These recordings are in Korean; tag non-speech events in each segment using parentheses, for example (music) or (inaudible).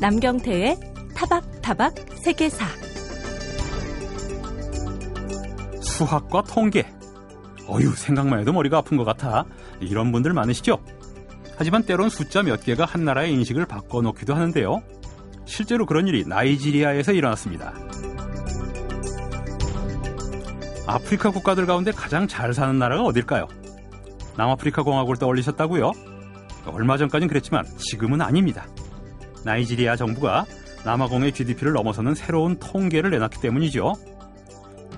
남경태의 타박타박 세계사 수학과 통계 어휴 생각만 해도 머리가 아픈 것 같아 이런 분들 많으시죠? 하지만 때론 숫자 몇 개가 한 나라의 인식을 바꿔놓기도 하는데요. 실제로 그런 일이 나이지리아에서 일어났습니다. 아프리카 국가들 가운데 가장 잘 사는 나라가 어딜까요? 남아프리카 공화국을 떠올리셨다고요? 얼마 전까진 그랬지만 지금은 아닙니다. 나이지리아 정부가 남아공의 GDP를 넘어서는 새로운 통계를 내놨기 때문이죠.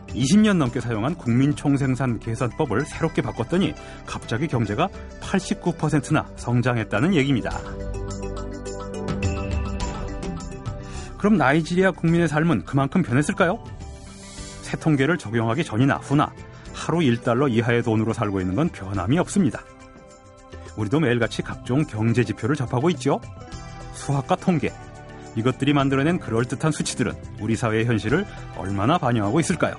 20년 넘게 사용한 국민총생산 계산법을 새롭게 바꿨더니 갑자기 경제가 89%나 성장했다는 얘기입니다. 그럼 나이지리아 국민의 삶은 그만큼 변했을까요? 새 통계를 적용하기 전이나 후나 하루 1달러 이하의 돈으로 살고 있는 건 변함이 없습니다. 우리도 매일같이 각종 경제 지표를 접하고 있죠. 수학과 통계, 이것들이 만들어낸 그럴듯한 수치들은 우리 사회의 현실을 얼마나 반영하고 있을까요?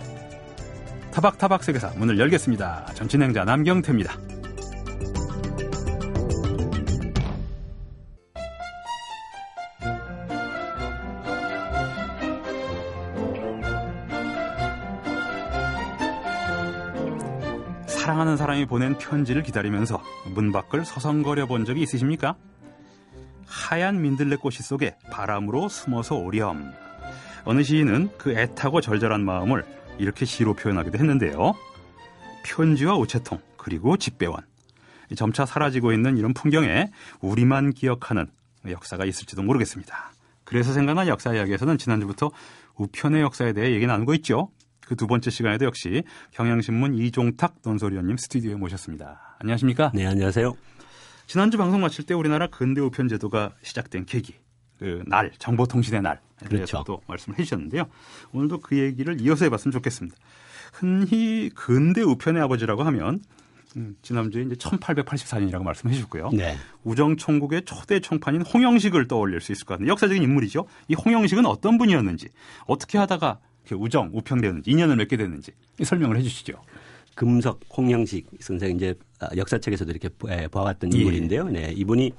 타박타박 세계사 문을 열겠습니다. 전 진행자 남경태입니다. 사랑하는 사람이 보낸 편지를 기다리면서 문 밖을 서성거려 본 적이 있으십니까? 하얀 민들레꽃이 속에 바람으로 숨어서 오렴. 어느 시인은 그 애타고 절절한 마음을 이렇게 시로 표현하기도 했는데요. 편지와 우체통 그리고 집배원 점차 사라지고 있는 이런 풍경에 우리만 기억하는 역사가 있을지도 모르겠습니다. 그래서 생각난 역사 이야기에서는 지난주부터 우편의 역사에 대해 얘기 나누고 있죠. 그 두 번째 시간에도 역시 경향신문 이종탁 논설위원님 스튜디오에 모셨습니다. 안녕하십니까? 네, 안녕하세요. 지난주 방송 마칠 때 우리나라 근대 우편 제도가 시작된 계기, 그 날, 정보통신의 대해서 그렇죠. 또 말씀을 해주셨는데요. 오늘도 그 얘기를 이어서 해봤으면 좋겠습니다. 흔히 근대 우편의 아버지라고 하면 음, 지난주에 이제 1884년이라고 말씀해 주셨고요. 네. 우정총국의 초대 총판인 홍영식을 떠올릴 수 있을 것 같은데 역사적인 인물이죠. 이 홍영식은 어떤 분이었는지 어떻게 하다가 우정, 우평되었는지 인연을 맺게 됐는지 설명을 해 주시죠. 금석 홍영식 선생 이제 아, 역사책에서도 이렇게 보- 예, 보아왔던 예. 인물인데요. 네, 이분이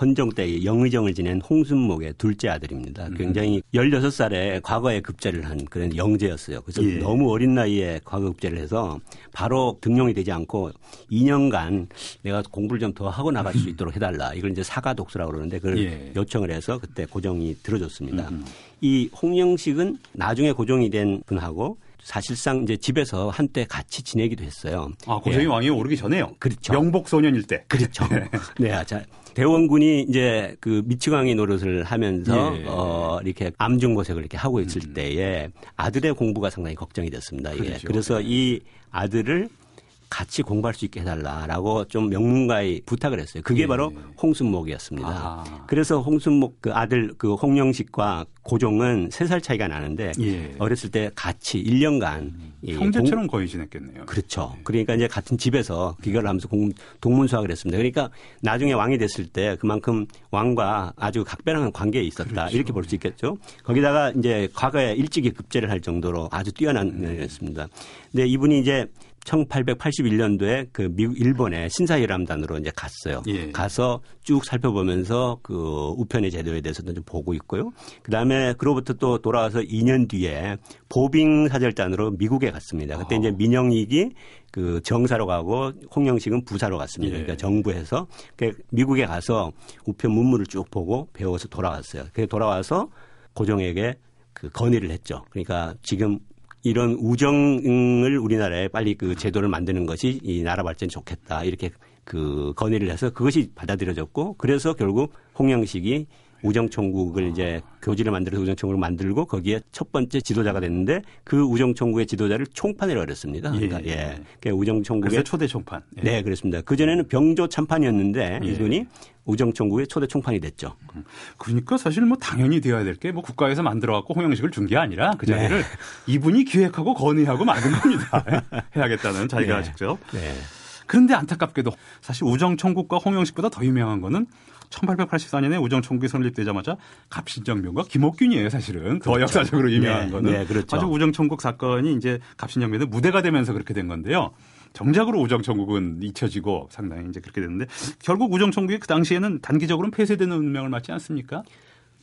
헌정 때 영의정을 지낸 홍순목의 둘째 음. 아들입니다. 굉장히 16살에 과거에 급제를 한 그런 영재였어요. 그래서 예. 너무 어린 나이에 과거 급제를 해서 바로 등용이 되지 않고 2년간 내가 공부를 좀 더 하고 나갈 수 (laughs) 있도록 해달라. 이걸 이제 사가 독서라고 그러는데 그걸 예. 요청을 해서 그때 고정이 들어줬습니다. 이 홍영식은 나중에 고정이 된 분하고 사실상 이제 집에서 한때 같이 지내기도 했어요. 아, 고종이 예. 왕위에 오르기 전에요. 그렇죠. 영복 소년일 때. 그렇죠. (laughs) 네, 아, 자. 대원군이 이제 그 미치광이 노릇을 하면서 예. 어 이렇게 암중 고색을 이렇게 하고 있을 때에 아들의 공부가 상당히 걱정이 됐습니다. 그렇죠. 그래서 이 아들을 같이 공부할 수 있게 해달라라고 좀 명문가에 부탁을 했어요. 그게 예. 바로 홍순목이었습니다. 아. 그래서 홍순목 그 아들 그 홍영식과 고종은 세 살 차이가 나는데 예. 어렸을 때 같이 1년간 이 공- 형제처럼 거의 지냈겠네요. 그렇죠. 그러니까 이제 같은 집에서 기결을 하면서 공, 동문수학을 했습니다. 그러니까 나중에 왕이 됐을 때 그만큼 왕과 아주 각별한 관계에 있었다. 그렇죠. 이렇게 볼 수 있겠죠. 거기다가 이제 과거에 일찍이 급제를 할 정도로 아주 뛰어난 음. 면이었습니다. 근데 이분이 이제 1881년도에 그 미국 일본의 신사일함단으로 이제 갔어요. 예. 가서 쭉 살펴보면서 그 우편의 제도에 대해서도 좀 보고 있고요. 그다음에 그로부터 또 돌아와서 2년 뒤에 보빙 사절단으로 미국에 갔습니다. 그때 아. 이제 민영익이 그 정사로 가고 홍영식은 부사로 갔습니다. 예. 그러니까 정부에서 그 미국에 가서 우편 문물을 쭉 보고 배워서 돌아왔어요. 그래서 돌아와서 고종에게 그 건의를 했죠. 그러니까 지금 이런 우정을 우리나라에 빨리 그 제도를 만드는 것이 이 나라 발전이 좋겠다. 이렇게 그 건의를 해서 그것이 받아들여졌고 그래서 결국 홍영식이 우정총국을 이제 교지를 만들어서 우정총국을 만들고 거기에 첫 번째 지도자가 됐는데 그 우정총국의 지도자를 총판이라고 그랬습니다. 그러니까 예. 예. 그 우정총국의 그래서 초대 총판. 예. 네, 그렇습니다. 그 전에는 병조 참판이었는데 예. 이분이 우정총국의 초대 총판이 됐죠. 그러니까 사실 뭐 당연히 되어야 될 게 뭐 국가에서 만들어갖고 홍영식을 준 게 아니라 그 자리를 네. 이분이 기획하고 건의하고 만든 겁니다. (laughs) 해야겠다는 자기가 네. 직접. 네. 그런데 안타깝게도 사실 우정총국과 홍영식보다 더 유명한 거는 1884년에 우정총국이 설립되자마자 갑신정변과 김옥균이에요, 사실은. 더 역사적으로 유명한 네, 거는. 네, 그렇죠. 아주 우정총국 사건이 이제 갑신정변의 무대가 되면서 그렇게 된 건데요. 정작으로 우정총국은 잊혀지고 상당히 이제 그렇게 됐는데 결국 우정총국이 그 당시에는 단기적으로는 폐쇄되는 운명을 맞지 않습니까?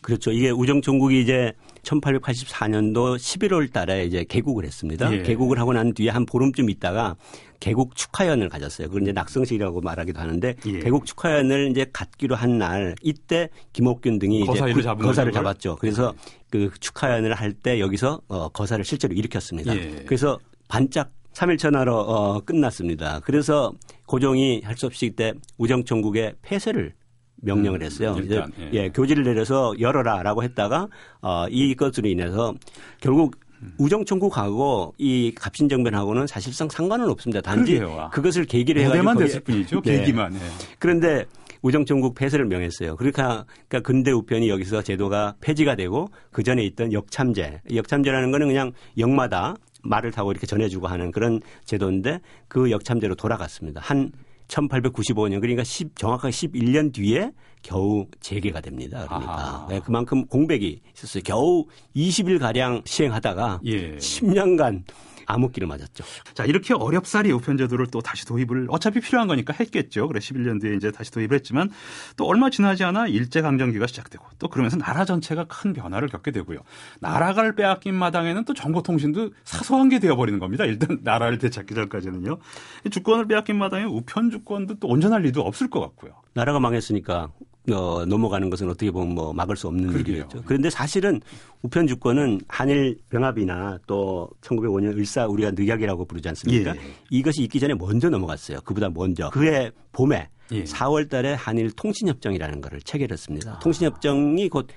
그렇죠. 이게 우정총국이 이제 1884년도 11월 달에 이제 개국을 했습니다. 예. 개국을 하고 난 뒤에 한 보름쯤 있다가 개국 축하연을 가졌어요. 그걸 이제 낙성식이라고 말하기도 하는데 예. 개국 축하연을 이제 갖기로 한 날 이때 김옥균 등이 이제 구- 잡은 거사를 거죠, 그걸? 잡았죠. 그래서 그 축하연을 할 때 여기서 어, 거사를 실제로 일으켰습니다. 예. 그래서 반짝 3일 전화로 어, 끝났습니다. 그래서 고종이 할 수 없이 그때 우정총국의 폐쇄를 명령을 음, 했어요. 일단, 이제 예. 예, 교지를 내려서 열어라라고 했다가 어, 이것으로 인해서 결국 우정총국하고 이 갑신정변하고는 사실상 상관은 없습니다. 단지 그러게요. 그것을 계기로 해가지고 거기에- 됐을 뿐이죠. 네. 계기만. 예. 그런데 우정총국 폐쇄를 명했어요. 그러니까, 그러니까 근대 우편이 여기서 제도가 폐지가 되고 그 전에 있던 역참제. 역참제라는 거는 그냥 역마다 말을 타고 이렇게 전해주고 하는 그런 제도인데 그 역참제로 돌아갔습니다. 한 1895년 그러니까 10, 정확하게 11년 뒤에 겨우 재개가 됩니다. 그러니까. 네, 그만큼 공백이 있었어요. 겨우 20일 가량 시행하다가 예. 10년간 암흑기를 맞았죠. 자, 이렇게 어렵사리 우편제도를 또 다시 도입을 어차피 필요한 거니까 했겠죠. 그래 11년 뒤에 이제 다시 도입을 했지만 또 얼마 지나지 않아 일제 강점기가 시작되고 또 그러면서 나라 전체가 큰 변화를 겪게 되고요. 나라를 빼앗긴 마당에는 또 정보통신도 사소한 게 되어버리는 겁니다. 일단 (laughs) 나라를 되찾기 전까지는요. 이 주권을 빼앗긴 마당에 우편 주권도 또 온전할 리도 없을 것 같고요. 나라가 망했으니까 어, 넘어가는 것은 어떻게 보면 뭐 막을 수 없는 그러게요. 일이겠죠. 그런데 사실은 우편 주권은 한일 병합이나 또 1905년 을사 우리가 늑약이라고 부르지 않습니까? 예. 이것이 있기 전에 먼저 넘어갔어요. 그보다 먼저. 그해 봄에 예. 4월 달에 한일 통신협정이라는 것을 체결했습니다. 통신협정이 곧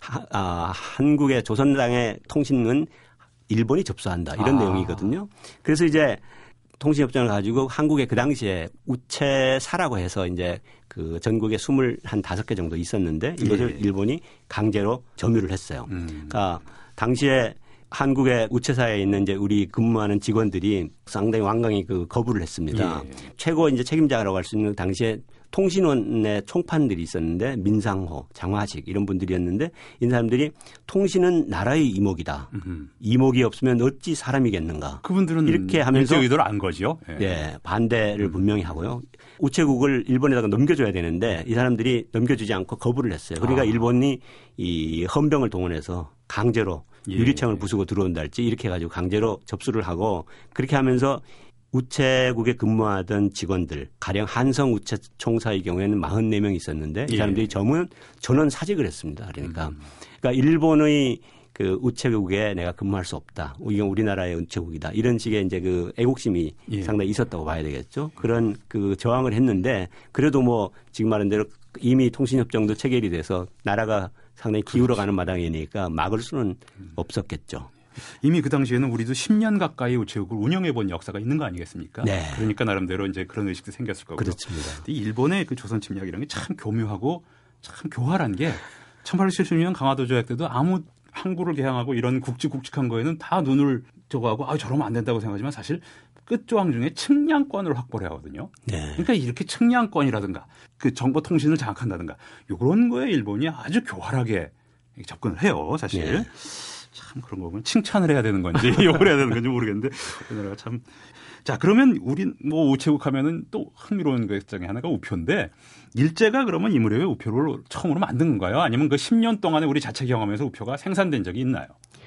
하- 아, 한국의 조선당의 통신은 일본이 접수한다 이런 아. 내용이거든요. 그래서 이제 통신협정을 가지고 한국에 그 당시에 우체사라고 해서 이제 그 전국에 스물 한 다섯 개 정도 있었는데 이것을 예. 일본이 강제로 점유를 했어요. 음. 그러니까 당시에 한국의 우체사에 있는 이제 우리 근무하는 직원들이 상당히 완강히 그 거부를 했습니다. 예. 최고 이제 책임자라고 할 수 있는 당시에 통신원의 총판들이 있었는데 민상호, 장화식 이런 분들이었는데 이 사람들이 통신은 나라의 이목이다. 음. 이목이 없으면 어찌 사람이겠는가. 그분들은 이렇게 하면서 의도를 안 거죠. 예. 예, 반대를 분명히 하고요. 우체국을 일본에다가 넘겨줘야 되는데 이 사람들이 넘겨주지 않고 거부를 했어요. 그러니까 아. 일본이 이 헌병을 동원해서 강제로 예. 유리창을 부수고 들어온다 할지 이렇게 해가지고 강제로 접수를 하고 그렇게 하면서 우체국에 근무하던 직원들 가령 한성 우체 총사의 경우에는 44명 있었는데 이 예. 사람들이 전원 전원 사직을 했습니다. 그러니까 음. 그러니까 일본의 그 우체국에 내가 근무할 수 없다. 이건 우리나라의 우체국이다. 이런 식의 이제 그 애국심이 예. 상당히 있었다고 봐야 되겠죠. 그런 그 저항을 했는데 그래도 뭐 지금 말한 대로 이미 통신협정도 체결이 돼서 나라가 상당히 기울어가는 마당이니까 막을 수는 없었겠죠. 이미 그 당시에는 우리도 10년 가까이 우체국을 운영해 본 역사가 있는 거 아니겠습니까? 네. 그러니까 나름대로 이제 그런 의식도 생겼을 거고요. 그렇습니다. 일본의 그 조선 침략이라는 게 참 교묘하고 참 교활한 게 1876년 강화도 조약 때도 아무 항구를 개항하고 이런 굵직굵직한 거에는 다 눈을 저거 하고 아 저러면 안 된다고 생각하지만 사실 끝조항 중에 측량권을 확보를 하거든요. 네. 그러니까 이렇게 측량권이라든가 그 정보 통신을 장악한다든가 이런 거에 일본이 아주 교활하게 접근을 해요, 사실. 네. 참 그런 거 보면 칭찬을 해야 되는 건지 (laughs) 욕을 해야 되는 건지 모르겠는데 우리나라가 참. 자 그러면 우리 뭐 우체국 하면은 또 흥미로운 것 중에 하나가 우표인데 일제가 그러면 이 무렵에 우표를 처음으로 만든 건가요? 아니면 그 10년 동안에 우리 자체 경험에서 우표가 생산된 적이 있나요?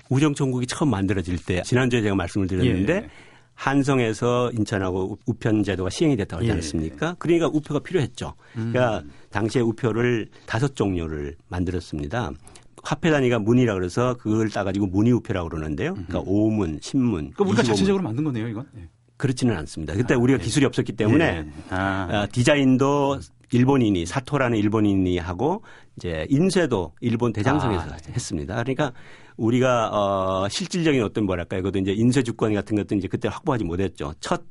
우정총국이 처음 만들어질 때 지난주에 제가 말씀을 드렸는데 예. 한성에서 인천하고 우편 제도가 시행이 됐다고 하지 예. 않습니까? 그러니까 우표가 필요했죠. 그러니까 당시에 우표를 다섯 종류를 만들었습니다. 화폐 단위가 문이라 그래서 그걸 따가지고 문의우표라고 그러는데요. 그러니까 오문, 신문, 그러니까 우리가 25문. 자체적으로 만든 거네요, 이건. 예. 그렇지는 않습니다. 그때 우리가 기술이 없었기 때문에 예. 아. 아, 디자인도 일본인이 사토라는 일본인이 하고 이제 인쇄도 일본 대장성에서 아, 했습니다. 그러니까 우리가 어 실질적인 어떤 뭐랄까요, 그것도 이제 인쇄 주권 같은 것도 이제 그때 확보하지 못했죠. 첫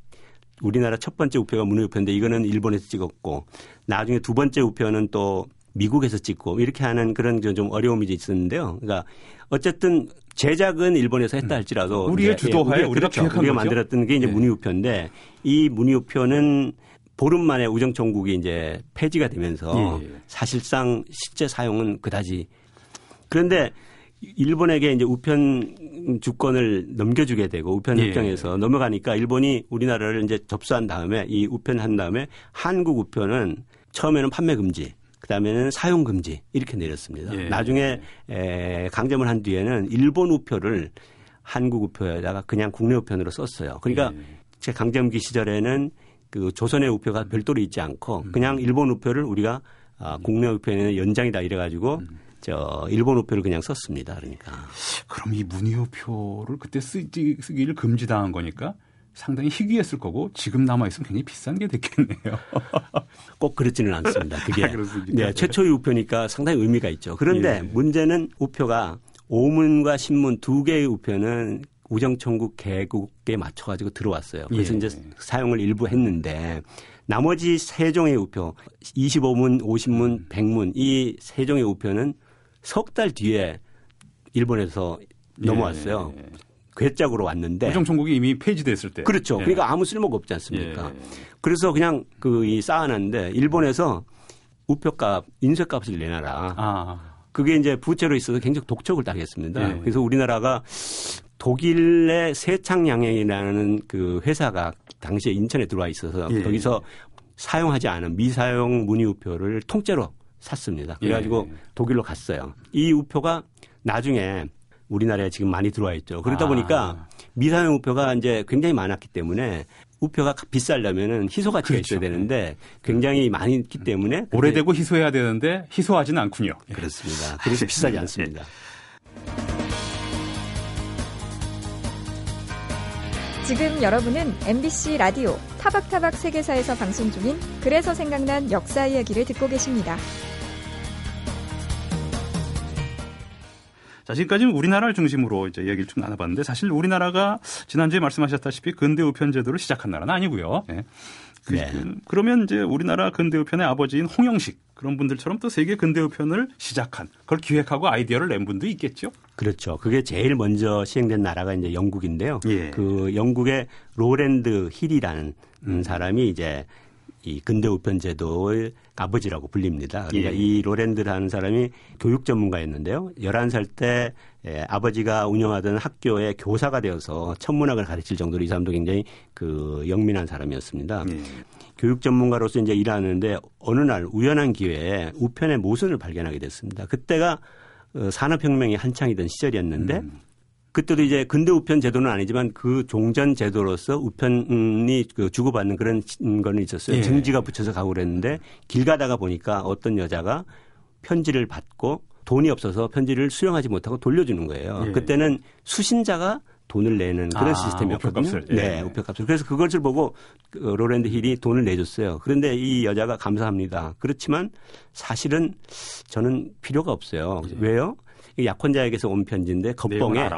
우리나라 첫 번째 우표가 문의우표인데 이거는 일본에서 찍었고 나중에 두 번째 우표는 또 미국에서 찍고 이렇게 하는 그런 좀 어려움이 있었는데요. 그러니까 어쨌든 제작은 일본에서 했다 할지라도 우리의 주도하에 우리가, 우리가 그렇죠. 우리가? 만들었던 게 이제 예. 문의우표인데 이 문의우표는 보름 만에 우정총국이 이제 폐지가 되면서 예, 예. 사실상 실제 사용은 그다지 그런데 일본에게 이제 우편 주권을 넘겨주게 되고 우편 예. 협정에서 넘어가니까 일본이 우리나라를 이제 접수한 다음에 이 우편 한 다음에 한국 우편은 처음에는 판매 금지 그다음에는 사용 금지 이렇게 내렸습니다. 예. 나중에 에, 강점을 한 뒤에는 일본 우표를 한국 우표에다가 그냥 국내 우편으로 썼어요. 그러니까 예. 제 강점기 시절에는 그 조선의 우표가 별도로 있지 않고 음. 그냥 일본 우표를 우리가 아, 국내 우표에는 연장이다 이래 가지고 음. 저 일본 우표를 그냥 썼습니다. 그러니까 그럼 이 문의 우표를 그때 쓰기, 쓰기를 금지당한 거니까 상당히 희귀했을 거고 지금 남아 있으면 굉장히 비싼 게 됐겠네요. (laughs) 꼭 그렇지는 않습니다. 그게 (laughs) 아, 그렇습니까? 네, 최초의 우표니까 상당히 의미가 있죠. 그런데 예. 문제는 우표가 오문과 신문 두 개의 우표는 우정천국 개국에 맞춰가지고 들어왔어요. 그래서 예. 이제 사용을 일부 했는데 나머지 세 종의 우표 25문, 50문, 100문 이 세 종의 우표는 석 달 뒤에 일본에서 넘어왔어요. 예. 괴짝으로 왔는데 우정천국이 이미 폐지됐을 때. 그렇죠. 예. 그러니까 아무 쓸모가 없지 않습니까? 예. 그래서 그냥 그 이 쌓아놨는데 일본에서 우표값 인쇄값을 내놔라. 아, 그게 이제 부채로 있어서 굉장히 독촉을 당했습니다. 예. 그래서 우리나라가 독일의 세창양행이라는 그 회사가 당시에 인천에 들어와 있어서 예. 거기서 사용하지 않은 미사용 문의 우표를 통째로 샀습니다. 그래가지고 예. 독일로 갔어요. 이 우표가 나중에 우리나라에 지금 많이 들어와 있죠. 그러다 아. 보니까 미사용 우표가 이제 굉장히 많았기 때문에 우표가 비싸려면은 희소 가치가 그렇죠. 있어야 되는데 굉장히 많이 있기 때문에 그때 오래되고 희소해야 되는데 희소하지는 않군요. 예. 그렇습니다. 그래서 비싸지 않습니다. 지금 여러분은 MBC 라디오 타박타박 세계사에서 방송 중인 그래서 생각난 역사 이야기를 듣고 계십니다. 자, 지금까지는 우리나라를 중심으로 이제 얘기를 쭉 나눠봤는데 사실 우리나라가 지난주에 말씀하셨다시피 근대 우편 제도를 시작한 나라는 아니고요. 예. 그, 네. 그러면 이제 우리나라 근대 우편의 아버지인 홍영식 그런 분들처럼 또 세계 근대 우편을 시작한 그걸 기획하고 아이디어를 낸 분도 있겠죠. 그렇죠. 그게 제일 먼저 시행된 나라가 이제 영국인데요. 예. 그 영국의 로랜드 힐이라는 음, 사람이 이제 이 근대 우편 제도의 아버지라고 불립니다. 그러니까 예. 이 로랜드라는 사람이 교육 전문가였는데요. 11살 때 예, 아버지가 운영하던 학교의 교사가 되어서 천문학을 가르칠 정도로 이 사람도 굉장히 그 영민한 사람이었습니다. 예. 교육 전문가로서 이제 일하는데 어느 날 우연한 기회에 우편의 모순을 발견하게 됐습니다. 그때가 어, 산업혁명이 한창이던 시절이었는데 음. 그때도 이제 근대 우편 제도는 아니지만 그 종전 제도로서 우편이 그 주고받는 그런 거는 있었어요. 예. 증지가 붙여서 가고 그랬는데 길 가다가 보니까 어떤 여자가 편지를 받고 돈이 없어서 편지를 수령하지 못하고 돌려주는 거예요. 예. 그때는 수신자가 돈을 내는 그런 아, 시스템이었거든요. 우표값을. 예. 네, 우표값을. 그래서 그것을 보고 그 로랜드 힐이 돈을 내줬어요. 그런데 이 여자가 감사합니다. 그렇지만 사실은 저는 필요가 없어요. 왜요? 이 약혼자에게서 온 편지인데 (laughs) (laughs) 예. 겉봉에.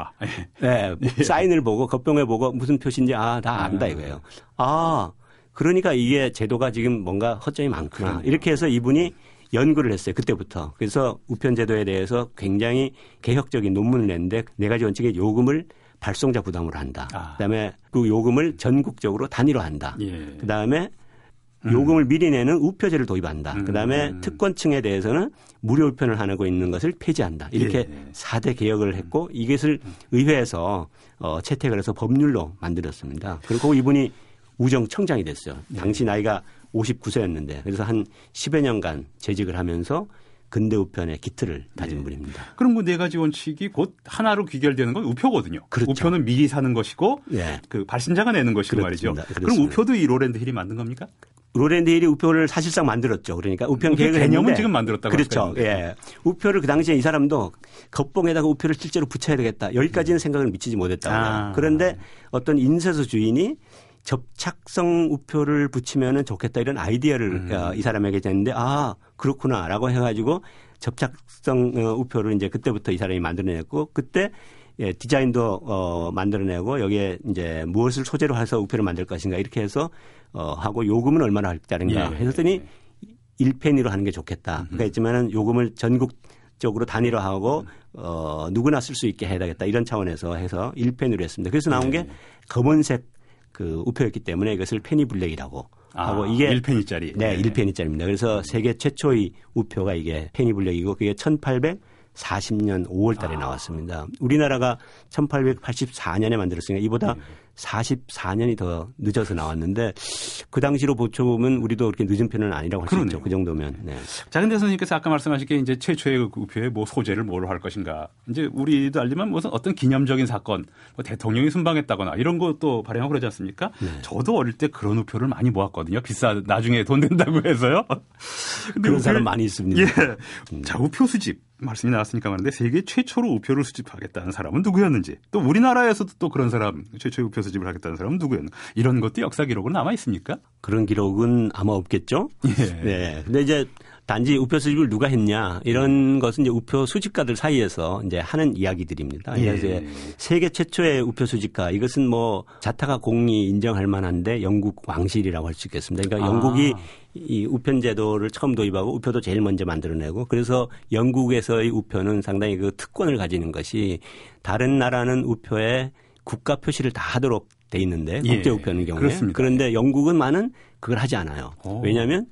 네, 사인을 보고 겉봉에 보고 무슨 표시인지 아다 안다 이거예요. 아 그러니까 이게 제도가 지금 뭔가 허점이 많구나. 그러네요. 이렇게 해서 이분이 연구를 했어요. 그때부터. 그래서 우편 제도에 대해서 굉장히 개혁적인 논문을 냈는데 네 가지 원칙의 요금을 발송자 부담으로 한다. 아. 그다음에 그 요금을 전국적으로 단위로 한다. 예. 그다음에 요금을 미리 내는 우표제를 도입한다. 음. 그다음에 특권층에 대해서는 무료 우편을 하고 있는 것을 폐지한다. 이렇게 예. 사 4대 개혁을 했고 이것을 의회에서 어, 채택을 해서 법률로 만들었습니다. 그리고 이분이 우정청장이 됐어요. 당시 나이가 59세였는데 그래서 한 10여 년간 재직을 하면서 근대 우편의 기틀을 다진 예. 분입니다. 그럼 그 네 가지 원칙이 곧 하나로 귀결되는 건 우표거든요. 그렇죠. 우표는 미리 사는 것이고 예. 그 발신자가 내는 것이고 말이죠. 그렇습니다. 그럼. 우표도 이 로랜드 힐이 만든 겁니까? 로랜드 힐이 우표를 사실상 만들었죠. 그러니까 우편 우표 계획을 개념은 했는데 지금 만들었다고 그렇죠. 예. 우표를 그 당시에 이 사람도 겉봉에다가 우표를 실제로 붙여야 되겠다. 여기까지는 생각을 미치지 못했다고. 아. 그런데 어떤 인쇄소 주인이 접착성 우표를 붙이면은 좋겠다 이런 아이디어를 음. 어, 이 사람에게 줬는데 아 그렇구나라고 해가지고 접착성 어, 우표를 이제 그때부터 이 사람이 만들어냈고 그때 예, 디자인도 어, 만들어내고 여기에 이제 무엇을 소재로 해서 우표를 만들 것인가 이렇게 해서 어, 하고 요금은 얼마나 할다는가 예. 했더니 1페니로 하는 게 좋겠다. 그러니까 했지만은 요금을 전국적으로 단위로 하고 어, 누구나 쓸 수 있게 해야 되겠다. 이런 차원에서 해서 1페니로 했습니다. 그래서 나온 게 검은색 그 우표였기 때문에 이것을 페니 블랙이라고 하고 이게 1페니짜리. 네, 1페니짜리입니다. 그래서 세계 최초의 우표가 이게 페니 블랙이고 그게 1840년 5월 달에 나왔습니다. 우리나라가 1884년에 만들었으니까 이보다 44년이 더 늦어서 나왔는데 그 당시로 보초보면 우리도 그렇게 늦은 편은 아니라고 할 수 있죠. 그 정도면. 네. 자, 근데 선생님께서 아까 말씀하신 게 이제 최초의 그 우표의 뭐 소재를 뭘로 할 것인가. 이제 우리도 알지만 무슨 어떤 기념적인 사건, 뭐 대통령이 순방했다거나 이런 것도 발행하고 그러지 않습니까? 네. 저도 어릴 때 그런 우표를 많이 모았거든요. 비싸 나중에 돈 된다고 해서요. 그런 사람 많이 있습니다. 예. 음. 자, 우표 수집. 말씀이 나왔으니까 말인데 세계 최초로 우표를 수집하겠다는 사람은 누구였는지 또 우리나라에서도 또 그런 사람 최초의 우표 수집을 하겠다는 사람은 누구였는지 이런 것도 역사 기록으로 남아 있습니까? 그런 기록은 아마 없겠죠. 예. 네. 근데 이제 단지 우표 수집을 누가 했냐 이런 것은 이제 우표 수집가들 사이에서 이제 하는 이야기들입니다. 예. 이제 세계 최초의 우표 수집가 이것은 뭐 자타가 공이 인정할 만한데 영국 왕실이라고 할 수 있겠습니다. 그러니까 아. 영국이 이 우편 제도를 처음 도입하고 우표도 제일 먼저 만들어내고 그래서 영국에서의 우표는 상당히 그 특권을 가지는 것이 다른 나라는 우표에 국가 표시를 다 하도록 돼 있는데 예. 국제 우표는 경우에 그렇습니다. 그런데 영국은 많은 그걸 하지 않아요. 오. 왜냐하면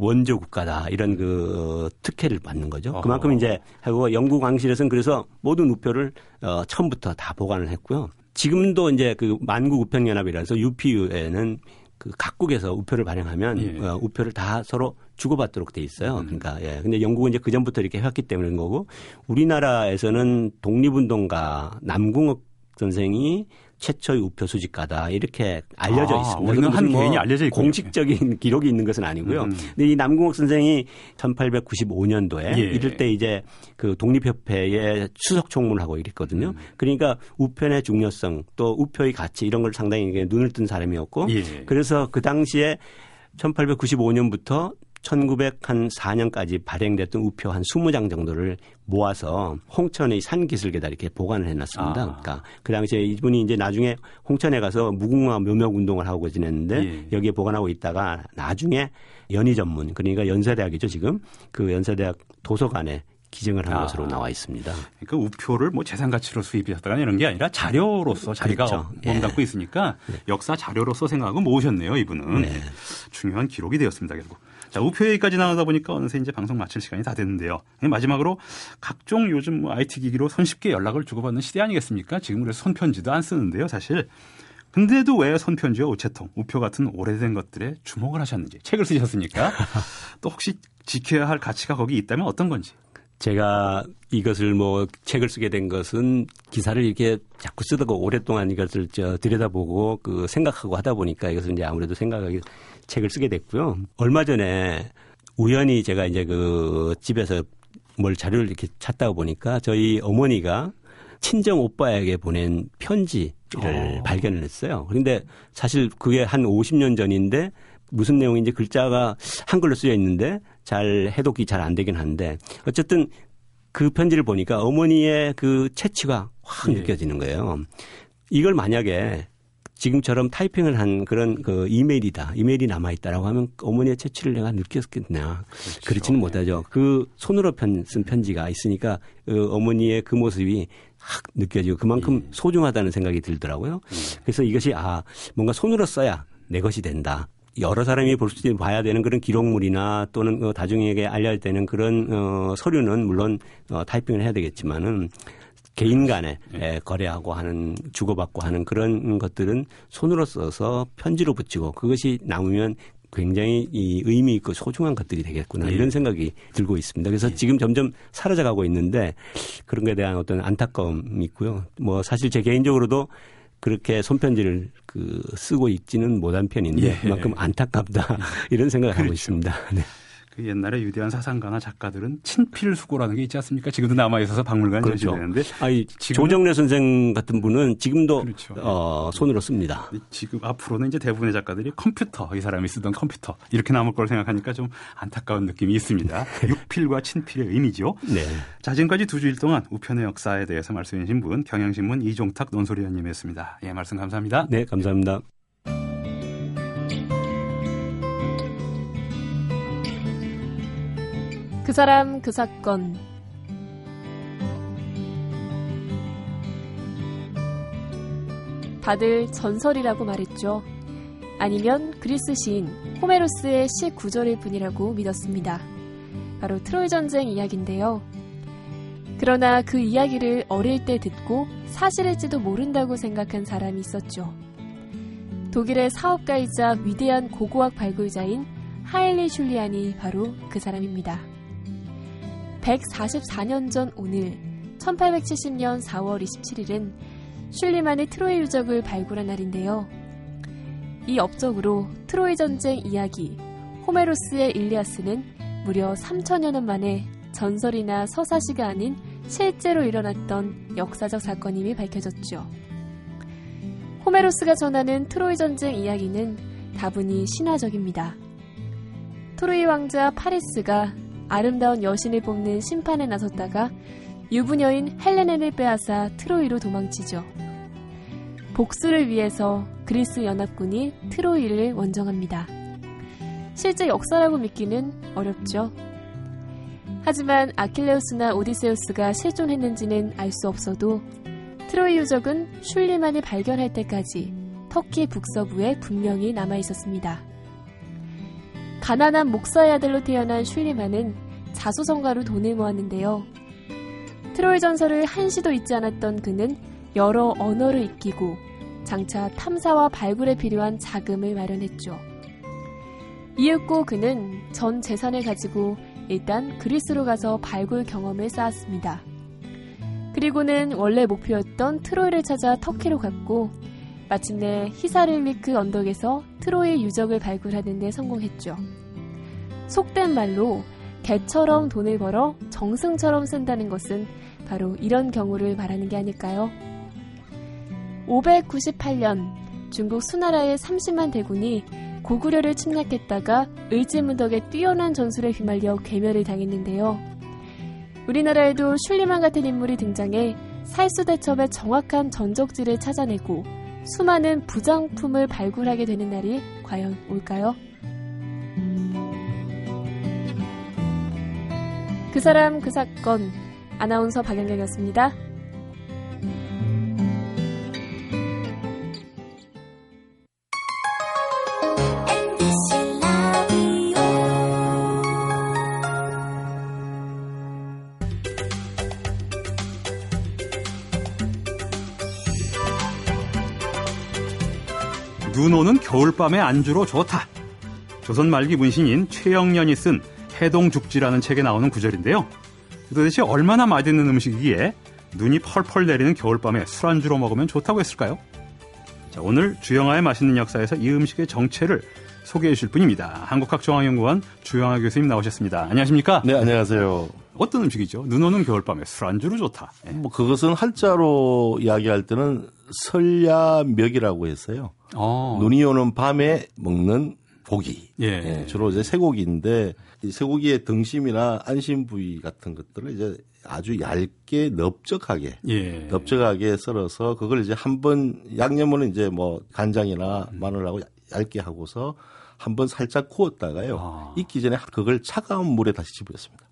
원조 국가다 이런 그 특혜를 받는 거죠. 그만큼 이제 하고 영국 왕실에서는 그래서 모든 우표를 어 처음부터 다 보관을 했고요. 지금도 이제 그 만국 우편 연합이라서 UPU에는 그 각국에서 우표를 발행하면 예. 어, 우표를 다 서로 주고받도록 돼 있어요. 음. 그러니까 예. 근데 영국은 이제 그 전부터 이렇게 해왔기 때문인 거고 우리나라에서는 독립운동가 남궁옥 선생이 최초의 우표 수집가다 이렇게 알려져 아, 있습니다. 우리는 한뭐 개인이 알려져 있고 공식적인 기록이 있는 것은 아니고요. 음. 근데 이 남궁옥 선생이 1895년도에 예. 이럴 때 이제 그 독립협회의 수석 총무를 하고 이랬거든요. 음. 그러니까 우편의 중요성 또 우표의 가치 이런 걸 상당히 눈을 뜬 사람이었고 예. 그래서 그 당시에 1895년부터 1904년까지 발행됐던 우표 한 20장 정도를 모아서 홍천의 산기술계다 이렇게 보관을 해놨습니다. 아. 그러니까 그 당시에 이분이 이제 나중에 홍천에 가서 무궁화 묘목 운동을 하고 지냈는데 예. 여기에 보관하고 있다가 나중에 연희 전문 그러니까 연세대학이죠 지금 그 연세대학 도서관에 기증을 한 아. 것으로 나와 있습니다. 그러니까 우표를 뭐 재산 가치로 수입하다가 이런 게 아니라 자료로서 자기가 그렇죠. 몸담고 예. 있으니까 네. 역사 자료로서 생각하고 모으셨네요 이분은 네. 중요한 기록이 되었습니다 결국. 자, 우표 얘기까지 나누다 보니까 어느새 이제 방송 마칠 시간이 다 됐는데요. 마지막으로 각종 요즘 뭐 IT 기기로 손쉽게 연락을 주고받는 시대 아니겠습니까? 지금 그래서 손편지도 안 쓰는데요, 사실. 근데도 왜 손편지와 우체통, 우표 같은 오래된 것들에 주목을 하셨는지 책을 쓰셨으니까 (laughs) 또 혹시 지켜야 할 가치가 거기 있다면 어떤 건지 제가 이것을 뭐 책을 쓰게 된 것은 기사를 이렇게 자꾸 쓰다가 오랫동안 이것을 저 들여다보고 그 생각하고 하다 보니까 이것을 이제 아무래도 생각하기 책을 쓰게 됐고요. 얼마 전에 우연히 제가 이제 그 집에서 뭘 자료를 이렇게 찾다 보니까 저희 어머니가 친정 오빠에게 보낸 편지를 어. 발견을 했어요. 그런데 사실 그게 한 50년 전인데 무슨 내용인지 글자가 한글로 쓰여 있는데 잘 해독이 잘 안 되긴 한데 어쨌든 그 편지를 보니까 어머니의 그 채취가 확 예. 느껴지는 거예요. 이걸 만약에 지금처럼 타이핑을 한 그런 그 이메일이다. 이메일이 남아있다라고 하면 어머니의 채취를 내가 느꼈겠냐. 그렇죠. 그렇지는 못하죠. 그 손으로 편, 쓴 편지가 있으니까 그 어머니의 그 모습이 확 느껴지고 그만큼 예. 소중하다는 생각이 들더라고요. 예. 그래서 이것이 아, 뭔가 손으로 써야 내 것이 된다. 여러 사람이 볼 수 있는 봐야 되는 그런 기록물이나 또는 어, 다중에게 알려야 되는 그런 어, 서류는 물론 어, 타이핑을 해야 되겠지만은 개인 간에 네. 거래하고 하는 주고받고 하는 그런 것들은 손으로 써서 편지로 붙이고 그것이 남으면 굉장히 이 의미 있고 소중한 것들이 되겠구나 네. 이런 생각이 들고 있습니다. 그래서 네. 지금 점점 사라져 가고 있는데 그런 것에 대한 어떤 안타까움이 있고요. 뭐 사실 제 개인적으로도 그렇게 손편지를 그 쓰고 있지는 못한 편인데 예. 그만큼 안타깝다 (laughs) 이런 생각을 그렇죠. 하고 있습니다. 네. 그 옛날에 위대한 사상가나 작가들은 친필 수고라는 게 있지 않습니까? 지금도 남아 있어서 박물관에 그렇죠. 되는데 아니 조정래 선생 같은 분은 지금도 그렇죠. 어, 손으로 씁니다. 지금 앞으로는 이제 대부분의 작가들이 컴퓨터 이 사람이 쓰던 컴퓨터 이렇게 남을 걸 생각하니까 좀 안타까운 느낌이 있습니다. (laughs) 육필과 친필의 의미죠. 네. 자 지금까지 두 주일 동안 우편의 역사에 대해서 말씀해 주신 분 경향신문 이종탁 논소리원님이었습니다. 예 말씀 감사합니다. 네 감사합니다. 그 사람 그 사건 다들 전설이라고 말했죠. 아니면 그리스 시인 호메로스의 시 구절일 뿐이라고 믿었습니다. 바로 트로이 전쟁 이야기인데요. 그러나 그 이야기를 어릴 때 듣고 사실일지도 모른다고 생각한 사람이 있었죠. 독일의 사업가이자 위대한 고고학 발굴자인 하일리 슐리안이 바로 그 사람입니다. 144년 전 오늘 1870년 4월 27일은 슐리만의 트로이 유적을 발굴한 날인데요. 이 업적으로 트로이 전쟁 이야기 호메로스의 일리아스는 무려 3천여 년 만에 전설이나 서사시가 아닌 실제로 일어났던 역사적 사건임이 밝혀졌죠. 호메로스가 전하는 트로이 전쟁 이야기는 다분히 신화적입니다. 트로이 왕자 파리스가 아름다운 여신을 뽑는 심판에 나섰다가 유부녀인 헬레넨을 빼앗아 트로이로 도망치죠. 복수를 위해서 그리스 연합군이 트로이를 원정합니다. 실제 역사라고 믿기는 어렵죠. 하지만 아킬레우스나 오디세우스가 실존했는지는 알 수 없어도 트로이 유적은 슐리만이 발견할 때까지 터키 북서부에 분명히 남아 있었습니다. 가난한 목사의 아들로 태어난 슐리만은 자수성가로 돈을 모았는데요. 트로이 전설을 한시도 잊지 않았던 그는 여러 언어를 익히고 장차 탐사와 발굴에 필요한 자금을 마련했죠. 이윽고 그는 전 재산을 가지고 일단 그리스로 가서 발굴 경험을 쌓았습니다. 그리고는 원래 목표였던 트로이를 찾아 터키로 갔고 마침내 히사를리크 언덕에서 트로이 유적을 발굴하는 데 성공했죠. 속된 말로 개처럼 돈을 벌어 정승처럼 쓴다는 것은 바로 이런 경우를 말하는 게 아닐까요? 598년 중국 수나라의 30만 대군이 고구려를 침략했다가 을지문덕의 뛰어난 전술에 휘말려 괴멸을 당했는데요. 우리나라에도 슐리만 같은 인물이 등장해 살수대첩의 정확한 전적지를 찾아내고 수많은 부장품을 발굴하게 되는 날이 과연 올까요? 그 사람 그 사건 아나운서 박연경이었습니다. 눈 오는 겨울밤의 안주로 좋다. 조선 말기 문신인 최영년이 쓴 해동죽지라는 책에 나오는 구절인데요. 도대체 얼마나 맛있는 음식이기에 눈이 펄펄 내리는 겨울밤에 술안주로 먹으면 좋다고 했을까요? 자, 오늘 주영아의 맛있는 역사에서 이 음식의 정체를 소개해 주실 분입니다. 한국학중앙연구원 주영아 교수님 나오셨습니다. 안녕하십니까? 네, 안녕하세요. 어떤 음식이죠? 눈 오는 겨울밤에 술안주로 좋다. 네. 뭐 그것은 한자로 이야기할 때는 설야멱이라고 했어요. 어. 눈이 오는 밤에 먹는 고기. 예. 예, 주로 이제 쇠고기인데 이 쇠고기의 등심이나 안심 부위 같은 것들을 이제 아주 얇게 넓적하게 예. 넓적하게 썰어서 그걸 이제 한 번 양념은 이제 뭐 간장이나 마늘하고 얇게 하고서 한 번 살짝 구웠다가요. 아. 익기 전에 그걸 차가운 물에 다시 집어였습니다.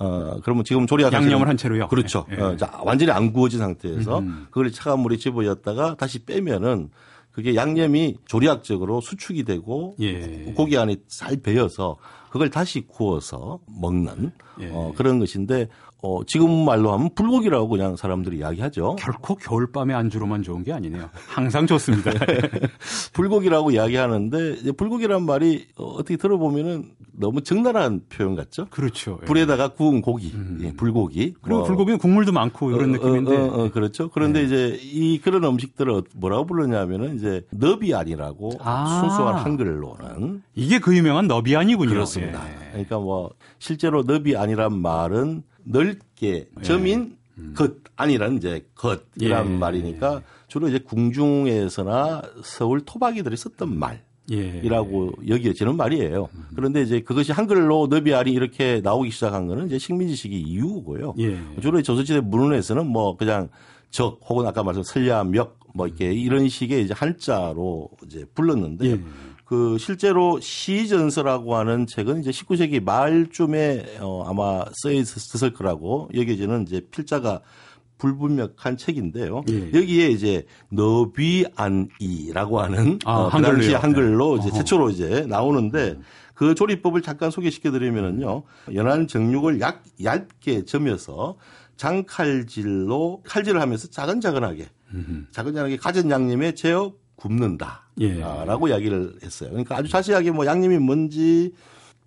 어, 그러면 지금 조리하시는 양념을 한 채로요? 그렇죠. 예, 예. 어, 자, 완전히 안 구워진 상태에서 음. 그걸 차가운 물에 집어였다가 다시 빼면은 그게 양념이 조리학적으로 수축이 되고 예. 고기 안에 잘 배어서 그걸 다시 구워서 먹는 예. 어, 그런 것인데 어, 지금 말로 하면 불고기라고 그냥 사람들이 이야기하죠. 결코 겨울밤의 안주로만 좋은 게 아니네요. 항상 좋습니다. (laughs) 불고기라고 이야기하는데 불고기란 말이 어, 어떻게 들어보면은 너무 적나라한 표현 같죠. 그렇죠. 예. 불에다가 구운 고기, 예, 불고기. 그리고 뭐 불고기는 국물도 많고 이런 어, 느낌인데. 어, 어, 어, 그렇죠. 그런데 이제 이 그런 음식들을 어- 뭐라고 부르냐면은 이제 너비안이라고 아. 순수한 한글로는 이게 그 유명한 너비안이군요. 그렇습니다. 예. 그러니까 뭐 실제로 너비안이란 말은 넓게 점인 것 아니라는 이제 것이란 예. 말이니까 주로 이제 궁중에서나 서울 토박이들이 썼던 말. 예. 이라고 여겨지는 말이에요. 그런데 이제 그것이 한글로 너비알이 이렇게 나오기 시작한 거는 이제 식민지 시기 이후고요. 예. 주로 조선시대 문헌에서는 뭐 그냥 적 혹은 아까 말씀 설야 멱 뭐 이렇게 이런 식의 이제 한자로 이제 불렀는데 예. 그 실제로 시전서라고 하는 책은 이제 19세기 말쯤에 어 아마 써 있었을 거라고 여겨지는 이제 필자가 불분명한 책인데요. 예. 여기에 이제 너비안이라고 하는 아, 어, 그 당시? 한글로 이제 어허. 최초로 이제 나오는데 그 조리법을 잠깐 소개시켜 드리면은요. 연한 정육을 약, 얇게 점여서 장칼질로 칼질을 하면서 자근자근하게 자근자근하게 가진 양념에 재어 굽는다 라고 예. 이야기를 했어요. 그러니까 아주 자세하게 뭐 양념이 뭔지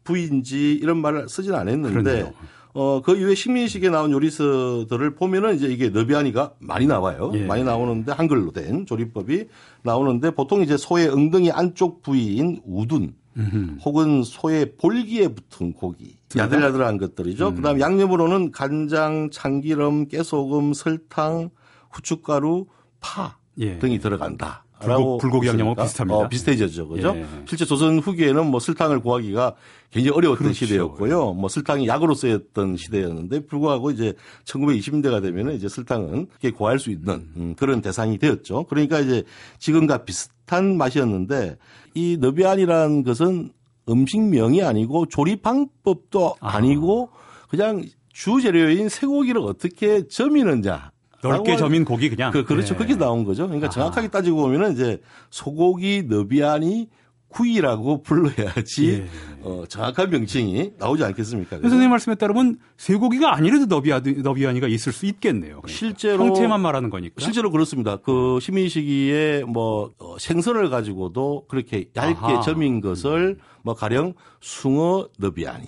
부위인지 이런 말을 쓰지는 않았는데 그러네요. 어, 그 이후에 식민식에 나온 요리서들을 보면은 이제 이게 너비아니가 많이 나와요. 예. 많이 나오는데 한글로 된 조리법이 나오는데 보통 이제 소의 엉덩이 안쪽 부위인 우둔 음흠. 혹은 소의 볼기에 붙은 고기 야들야들한 것들이죠. 음. 그다음에 양념으로는 간장, 참기름, 깨소금, 설탕, 후춧가루, 파 예. 등이 들어간다. 불고- 불고기 양념하고. 비슷합니다. 어, 비슷해졌죠. 그죠? 예. 실제 조선 후기에는 뭐 설탕을 구하기가 굉장히 어려웠던 그렇죠. 시대였고요. 뭐 설탕이 약으로 쓰였던 시대였는데 불구하고 이제 1920년대가 되면은 이제 설탕은 이렇게 구할 수 있는 음, 그런 대상이 되었죠. 그러니까 이제 지금과 비슷한 맛이었는데 이 너비안이라는 것은 음식명이 아니고 조리 방법도 아. 아니고 그냥 주재료인 쇠고기를 어떻게 점이느냐. 넓게 점인 고기 그냥. 그, 그렇죠. 예. 그렇게 나온 거죠. 그러니까 아하. 정확하게 따지고 보면은 이제 소고기 너비안이 구이라고 불러야지 예. 어, 정확한 명칭이 나오지 않겠습니까? 그래서 선생님 말씀에 따르면 쇠고기가 아니라도 너비아, 너비아니가 있을 수 있겠네요. 그러니까. 실제로 형태만 말하는 거니까. 실제로 그렇습니다. 그 시민 시기에 뭐 어, 생선을 가지고도 그렇게 얇게 아하. 점인 것을 뭐 가령 숭어 너비아니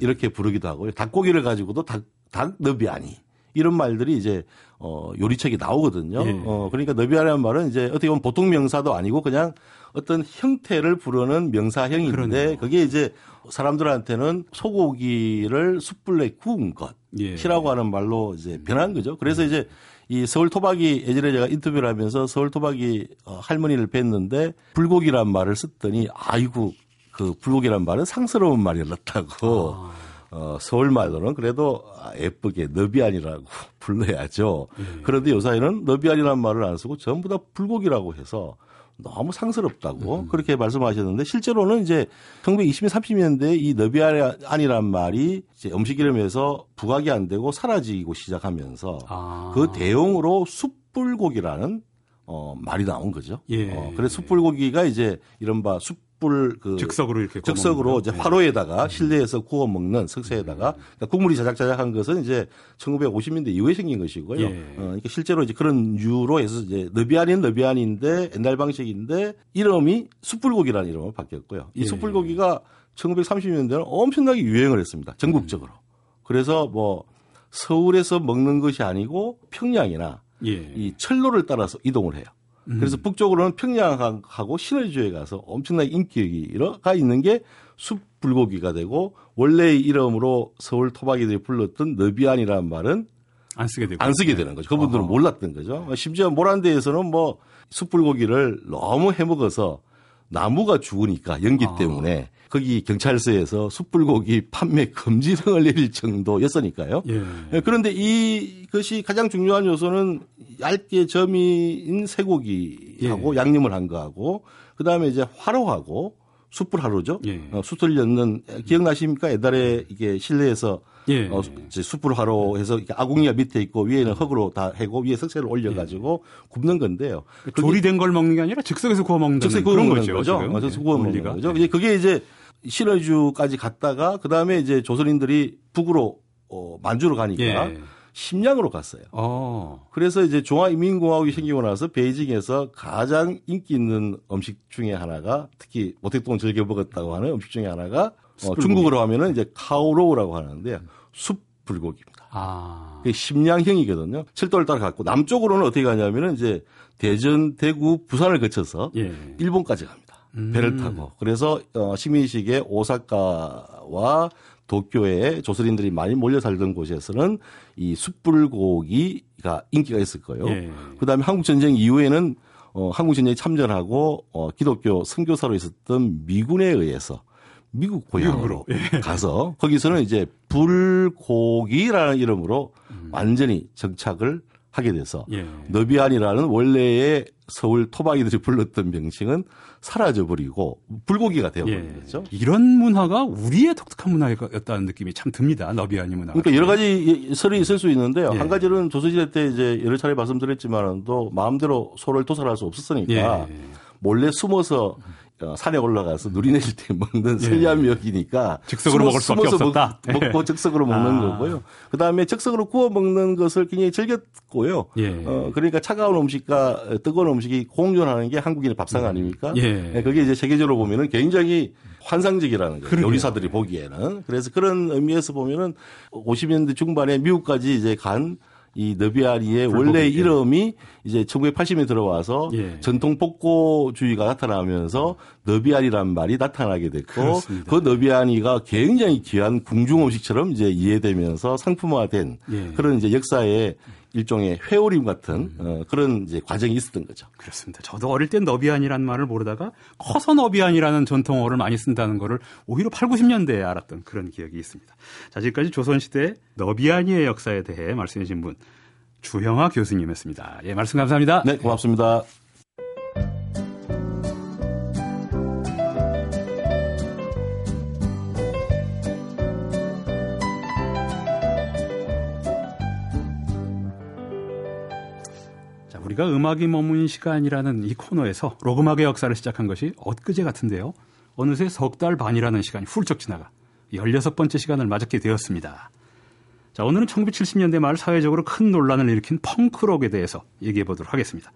이렇게 부르기도 하고요. 닭고기를 가지고도 닭, 닭 너비아니 이런 말들이 이제 어 요리책에 나오거든요. 예. 어 그러니까 너비아니라는 말은 이제 어떻게 보면 보통 명사도 아니고 그냥 어떤 형태를 부르는 명사형인데 그러네요. 그게 이제 사람들한테는 소고기를 숯불에 구운 것 예. 이라고 하는 말로 이제 변한 거죠. 그래서 이제 이 서울 토박이 예전에 제가 인터뷰를 하면서 서울 토박이 어, 할머니를 뵀는데 불고기란 말을 썼더니 아이고 그 불고기란 말은 상스러운 말이었다고 아. 어, 서울 말로는 그래도 아, 예쁘게 너비안이라고 (laughs) 불러야죠. 예. 그런데 요사이는 너비안이라는 말을 안 쓰고 전부 다 불고기라고 해서 너무 상스럽다고 음. 그렇게 말씀하셨는데 실제로는 이제 1920년 30년대 이 너비안이란 말이 이제 음식 이름에서 부각이 안 되고 사라지고 시작하면서 아. 그 대용으로 숯불고기라는 어, 말이 나온 거죠. 예. 어, 그래서 숯불고기가 이제 이른바 숯 불 그 즉석으로 이렇게 즉석으로 이제. 예. 화로에다가 실내에서 구워 먹는 석쇠에다가 그러니까 국물이 자작자작한 것은 이제 1950년대 이후에 생긴 것이고요. 예. 어, 그러니까 실제로 이제 그런 유로 해서 이제 너비안인 너비안인데 옛날 방식인데 이름이 숯불고기라는 이름으로 바뀌었고요. 이 예. 숯불고기가 1930년대는 엄청나게 유행을 했습니다. 전국적으로. 그래서 뭐 서울에서 먹는 것이 아니고 평양이나 예. 이 철로를 따라서 이동을 해요. 음. 그래서 북쪽으로는 평양하고 신의주에 가서 엄청나게 인기가 있는 게 숯불고기가 되고 원래의 이름으로 서울 토박이들이 불렀던 너비안이라는 말은 안 쓰게 되고. 안 쓰게 되는 거죠. 그분들은 어허. 몰랐던 거죠. 심지어 모란대에서는 뭐 숯불고기를 너무 해먹어서 나무가 죽으니까 연기 아. 때문에 거기 경찰서에서 숯불고기 판매 금지령을 내릴 정도였으니까요. 예. 예, 그런데 이것이 가장 중요한 요소는 얇게 점인 쇠고기하고 예. 양념을 한 거하고 그다음에 이제 화로하고 숯불 화로죠. 예. 어, 숯을 였는 기억나십니까? 옛날에 이게 실내에서 예. 어, 숯불 화로해서 아궁이가 밑에 있고 위에는 흙으로 다 해고 위에 석쇠를 올려가지고 굽는 건데요. 조리된 걸 먹는 게 아니라 즉석에서 구워 먹는 즉석 구워 그런 먹는 거죠. 즉석 구워 먹는. 거죠. 예. 이제 그게 이제 신의주까지 갔다가 그 다음에 이제 조선인들이 북으로 어, 만주로 가니까 예. 심양으로 갔어요. 어. 그래서 이제 중화인민공화국이 생기고 나서 베이징에서 가장 인기 있는 음식 중에 하나가 특히 모택동 즐겨 먹었다고 하는 음식 중에 하나가 어. 중국어로 하면은 이제 카오로우라고 하는데 숯불고기입니다. 아. 그게 심양형이거든요. 철도를 따라 갔고 남쪽으로는 어떻게 가냐면은 이제 대전, 대구, 부산을 거쳐서 예. 일본까지 갑니다. 음. 배를 타고. 그래서 어, 식민시기에 오사카와 도쿄에 조선인들이 많이 몰려 살던 곳에서는 이 숯불고기가 인기가 있을 거예요. 예. 그다음에 한국 전쟁 이후에는 어, 한국 전쟁에 참전하고 어, 기독교 선교사로 있었던 미군에 의해서 미국 고향으로 미국으로, 가서 거기서는 이제 불고기라는 이름으로 완전히 정착을 하게 돼서 예. 너비안이라는 원래의 서울 토박이들이 불렀던 명칭은 사라져버리고 불고기가 되어버린 예. 거죠. 이런 문화가 우리의 독특한 문화였다는 느낌이 참 듭니다. 너비아니 문화. 그러니까 여러 가지 설이 있을 수 있는데요. 예. 한 가지는 조선시대 때 이제 여러 차례 말씀드렸지만은 또 마음대로 소를 도살할 수 없었으니까 예. 몰래 숨어서 어, 산에 올라가서 누리 내릴 때 (laughs) 먹는 설리암역이니까 예. 즉석으로 먹을 수밖에 없었다. 먹, 고 즉석으로 먹는 아. 거고요. 그 다음에 즉석으로 구워 먹는 것을 굉장히 즐겼고요. 예. 어, 그러니까 차가운 음식과 뜨거운 음식이 공존하는 게 한국인의 밥상 아닙니까? 예. 네, 그게 이제 세계적으로 보면은 굉장히 환상적이라는 거예요. 그러게요. 요리사들이 보기에는. 그래서 그런 의미에서 보면은 50년대 중반에 미국까지 이제 간 이 너비아리의 원래 예. 이름이 이제 1980년에 들어와서 예. 전통 복고주의가 나타나면서 너비아리라는 말이 나타나게 됐고 그렇습니다. 그 너비아리가 굉장히 귀한 궁중 음식처럼 이제 이해되면서 상품화된 예. 그런 이제 역사의 일종의 회오림 같은 어, 그런 이제 과정이 있었던 거죠. 그렇습니다. 저도 어릴 땐 너비안이라는 말을 모르다가 커서 너비안이라는 전통어를 많이 쓴다는 거를 오히려 8, 90년대에 알았던 그런 기억이 있습니다. 자, 지금까지 조선시대 너비안이의 역사에 대해 말씀해 주신 분 주형아 교수님이었습니다. 예, 말씀 감사합니다. 네, 고맙습니다. 우리가 음악이 머문 시간이라는 이 코너에서 록 음악의 역사를 시작한 것이 엊그제 같은데요. 어느새 석 달 반이라는 시간이 훌쩍 지나가 16번째 시간을 맞게 되었습니다. 자, 오늘은 1970년대 말 사회적으로 큰 논란을 일으킨 펑크록에 대해서 얘기해 보도록 하겠습니다.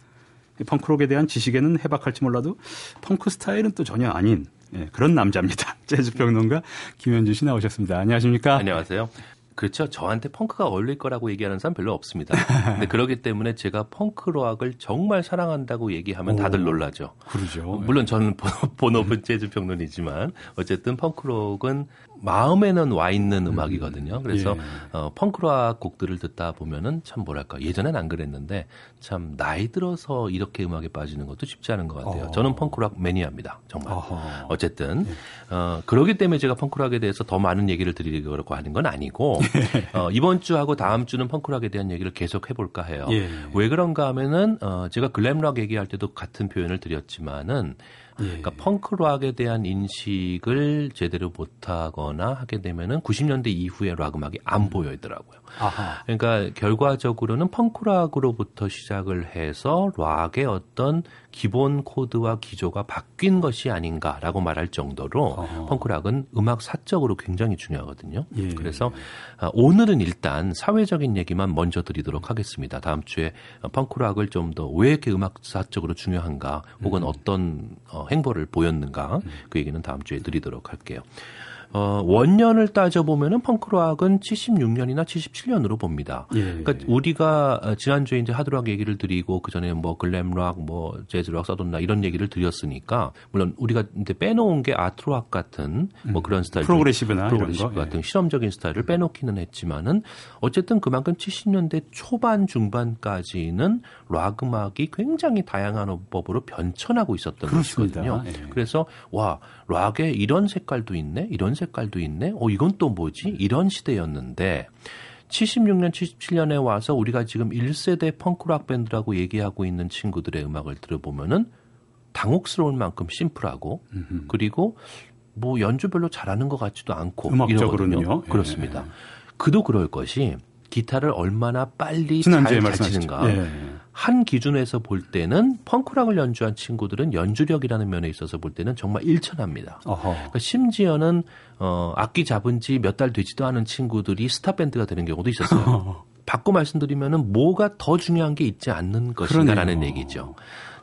이 펑크록에 대한 지식에는 해박할지 몰라도 펑크 스타일은 또 전혀 아닌 예, 그런 남자입니다. (laughs) 재즈 평론가 김현준 씨 나오셨습니다. 안녕하십니까? 안녕하세요. 그렇죠. 저한테 펑크가 어울릴 거라고 얘기하는 사람 별로 없습니다. (laughs) 근데 그렇기 때문에 제가 펑크 락을 정말 사랑한다고 얘기하면 다들 오. 놀라죠. 그러죠. 물론 저는 본- 본업은 (laughs) 재즈 평론이지만 어쨌든 펑크록은 마음에는 와 있는 음악이거든요. 그래서 예. 어, 펑크락 곡들을 듣다 보면은 참 뭐랄까 예전엔 안 그랬는데 참 나이 들어서 이렇게 음악에 빠지는 것도 쉽지 않은 것 같아요. 어. 저는 펑크락 매니아입니다. 정말. 어허. 어쨌든 어, 그러기 때문에 제가 펑크락에 대해서 더 많은 얘기를 드리려고 하는 건 아니고 (laughs) 어, 이번 주하고 다음 주는 펑크락에 대한 얘기를 계속 해볼까 해요. 예. 왜 그런가 하면은 어, 제가 글램락 얘기할 때도 같은 표현을 드렸지만은 예. 그러니까 펑크락에 대한 인식을 제대로 못하거나 하게 되면은 90년대 이후에 락 음악이 안 보여 있더라고요. 아하. 그러니까 결과적으로는 펑크락으로부터 시작을 해서 락의 어떤 기본 코드와 기조가 바뀐 것이 아닌가라고 말할 정도로 어허. 펑크락은 음악 사적으로 굉장히 중요하거든요. 예. 그래서 아, 오늘은 일단 사회적인 얘기만 먼저 드리도록 하겠습니다. 다음 주에 어, 펑크락을 좀 더 왜 이렇게 음악 사적으로 중요한가 혹은 어떤 어, 행보를 보였는가 그 얘기는 다음 주에 드리도록 할게요. 어, 원년을 따져보면은 펑크락은 76년이나 77년으로 봅니다. 예. 그러니까 우리가 어, 지난주에 이제 하드락 얘기를 드리고 그 전에 뭐 glam락, 뭐 재즈락, southern락 이런 얘기를 드렸으니까 물론 우리가 이제 빼놓은 게 아트락 같은 뭐 그런 스타일, 음. progressive나 progressive 거, 같은 실험적인 스타일을 빼놓기는 했지만은 어쨌든 그만큼 70년대 초반 중반까지는 락 음악이 굉장히 다양한 법으로 변천하고 있었던 그렇습니다. 것이거든요. 예. 그래서 와 락에 이런 색깔도 있네, 이런 색깔도 있네. 어 이건 또 뭐지? 이런 시대였는데 76년, 77년에 와서 우리가 지금 1세대 펑크락 밴드라고 얘기하고 있는 친구들의 음악을 들어보면은 당혹스러울 만큼 심플하고 그리고 뭐 연주 별로 잘하는 것 같지도 않고 음악적으로는요? 이러거든요. 예. 그렇습니다. 그도 그럴 것이 기타를 얼마나 빨리 지난주에 잘. 치는가. 예. 한 기준에서 볼 때는 펑크락을 연주한 친구들은 연주력이라는 면에 있어서 볼 때는 정말 일천합니다. 그러니까 심지어는 어, 악기 잡은 지 몇 달 되지도 않은 친구들이 스타 밴드가 되는 경우도 있었어요. (laughs) 바꿔 말씀드리면은 뭐가 더 중요한 게 있지 않는 것인가라는. 얘기죠.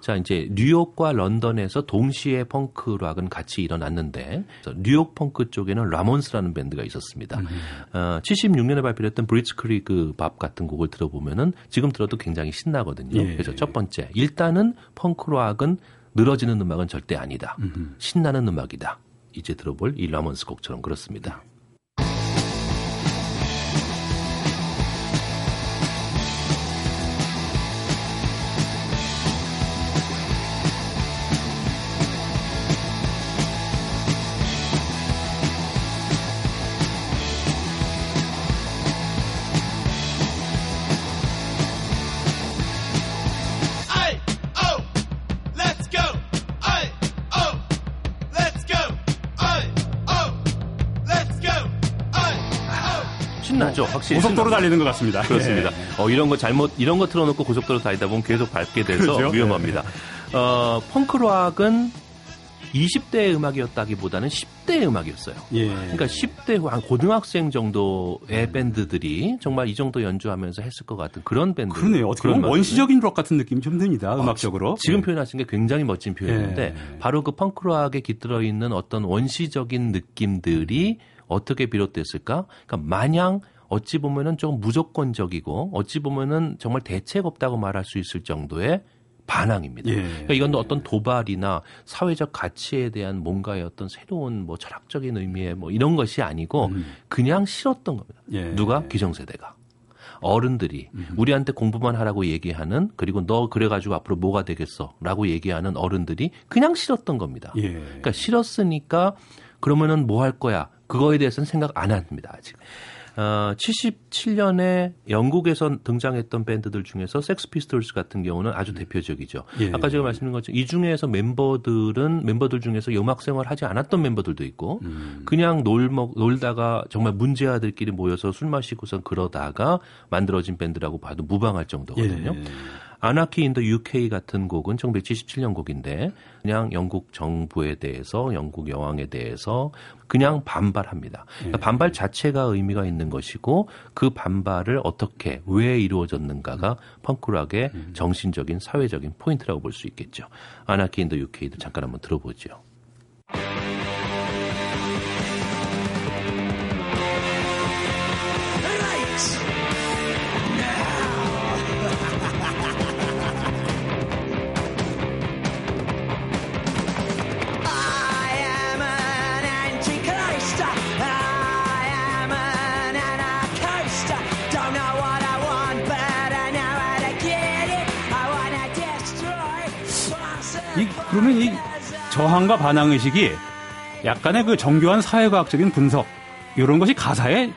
자, 이제 뉴욕과 런던에서 동시에 펑크락은 같이 일어났는데 뉴욕 펑크 쪽에는 라몬스라는 밴드가 있었습니다. 어, 76년에 발표했던 브리츠 크리그 밥 같은 곡을 들어보면은 지금 들어도 굉장히 신나거든요. 예. 그래서 첫 번째, 일단은 펑크락은 늘어지는 음악은 절대 아니다. 신나는 음악이다. 이제 들어볼 이 라몬스 곡처럼 그렇습니다. 신나죠, 확실히. 고속도로. 달리는 것 같습니다. 그렇습니다. 예. 어, 이런 거 잘못, 이런 거 틀어놓고 고속도로 다니다 보면 계속 밟게 돼서 그렇죠. 위험합니다. 어, 펑크락은 20대의 음악이었다기보다는 10대의 음악이었어요. 예. 그러니까 10대 후한 고등학생 정도의 밴드들이 정말 이 정도 연주하면서 했을 것 같은 그런 밴드. 그러네요. 어떻게 보면 원시적인 록 같은 느낌이 좀 듭니다. 음악적으로. 지금 예. 표현하신 게 굉장히 멋진 표현인데 예. 바로 그 펑크락에 깃들어 있는 어떤 원시적인 느낌들이 어떻게 비롯됐을까? 그러니까 마냥 어찌 보면은 좀 무조건적이고 어찌 보면은 정말 대책 없다고 말할 수 있을 정도의 반항입니다. 예. 그러니까 이건 어떤 도발이나 사회적 가치에 대한 뭔가의 어떤 새로운 뭐 철학적인 의미의 뭐 이런 것이 아니고 그냥 싫었던 겁니다. 예. 누가 기성세대가 어른들이 우리한테 공부만 하라고 얘기하는 그리고 너 그래가지고 앞으로 뭐가 되겠어라고 얘기하는 어른들이 그냥 싫었던 겁니다. 예. 그러니까 싫었으니까 그러면은 뭐 할 거야? 그거에 대해서는 생각 안 합니다 아직. 어, 77년에 영국에서 등장했던 밴드들 중에서 섹스 피스톨스 같은 경우는 아주 대표적이죠. 예. 아까 제가 말씀드린 것처럼 이 중에서 멤버들은 멤버들 중에서 음악 생활 하지 않았던 멤버들도 있고 음. 그냥 놀먹 놀다가 정말 문제아들끼리 모여서 술 마시고선 그러다가 만들어진 밴드라고 봐도 무방할 정도거든요. 예. Anarchy in the UK 같은 곡은 1977년 곡인데 그냥 영국 정부에 대해서 영국 여왕에 대해서 그냥 반발합니다. 그러니까 반발 자체가 의미가 있는 것이고 그 반발을 어떻게 왜 이루어졌는가가 펑크락의 정신적인 사회적인 포인트라고 볼 수 있겠죠. Anarchy in the UK도 잠깐 한번 들어보죠. 그러면 이 저항과 반항 의식이 약간의 그 정교한 사회과학적인 분석 이런 것이 가사에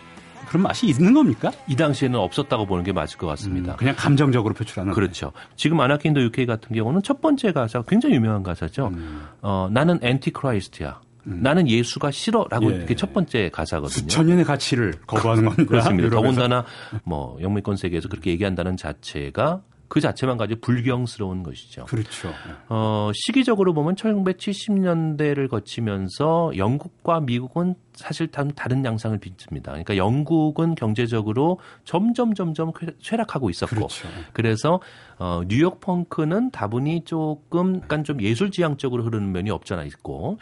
그런 맛이 있는 겁니까? 이 당시에는 없었다고 보는 게 맞을 것 같습니다. 그냥 감정적으로 표출하는. 그렇죠. 지금 Anarchy in the UK 같은 경우는 첫 번째 가사 굉장히 유명한 가사죠. 음. 어, 나는 Antichrist야. 나는 예수가 싫어라고 예. 이게 첫 번째 가사거든요. 수천 년의 가치를 거부하는 (laughs) 겁니다. 그렇습니다. 더군다나 뭐 영미권 세계에서 그렇게 얘기한다는 자체가 그 자체만 가지고 불경스러운 것이죠. 그렇죠. 어, 시기적으로 보면 1970년대를 거치면서 영국과 미국은 사실 다 다른 양상을 빚습니다. 그러니까 영국은 경제적으로 점점 점점 쾌- 쇠락하고 있었고 그렇죠. 그래서 어, 뉴욕 펑크는 다분히 조금 약간 좀 예술 지향적으로 흐르는 면이 없잖아 있고